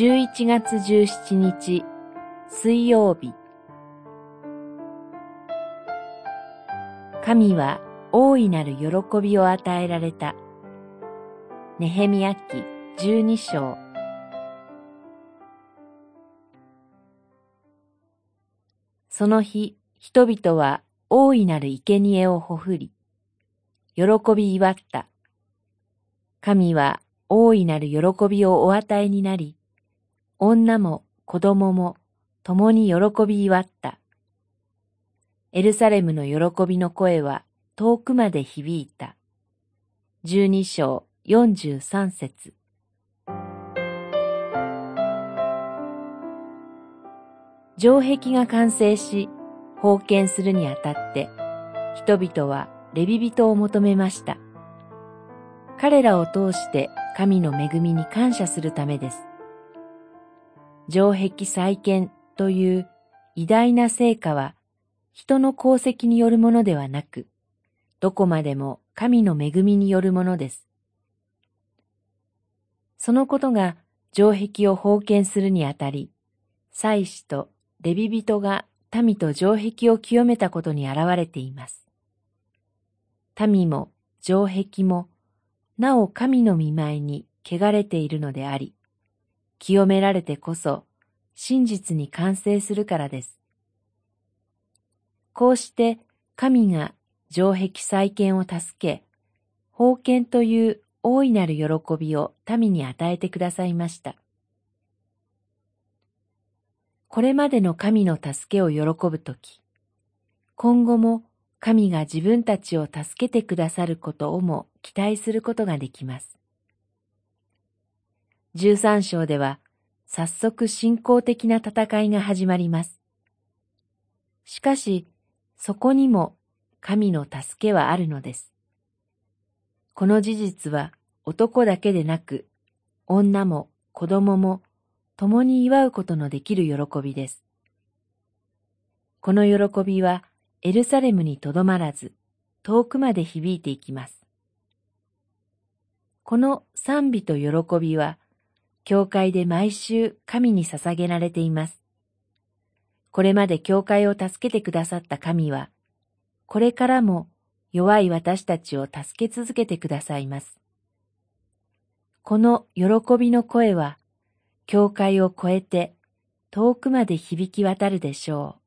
11月17日水曜日神は大いなる喜びを与えられた。ネヘミヤ記十二章その日、人々は大いなる生贄をほふり、喜び祝った。神は大いなる喜びをお与えになり、女も子供も共に喜び祝った。エルサレムの喜びの声は遠くまで響いた。十二章四十三節城壁が完成し、封建するにあたって、人々はレビ人を求めました。彼らを通して神の恵みに感謝するためです。城壁再建という偉大な成果は人の功績によるものではなく、どこまでも神の恵みによるものです。そのことが城壁を封建するにあたり、祭司とレビ人が民と城壁を清めたことに現れています。民も城壁も、なお神の見舞いに汚れているのであり、清められてこそ真実に完成するからです。こうして神が城壁再建を助け、封建という大いなる喜びを民に与えてくださいました。これまでの神の助けを喜ぶとき、今後も神が自分たちを助けてくださることをも期待することができます。十三章では、早速信仰的な戦いが始まります。しかし、そこにも神の助けはあるのです。この事実は男だけでなく、女も子供も共に祝うことのできる喜びです。この喜びはエルサレムにとどまらず、遠くまで響いていきます。この賛美と喜びは、教会で毎週神に捧げられています。これまで教会を助けてくださった神は、これからも弱い私たちを助け続けてくださいます。この喜びの声は、教会を超えて遠くまで響き渡るでしょう。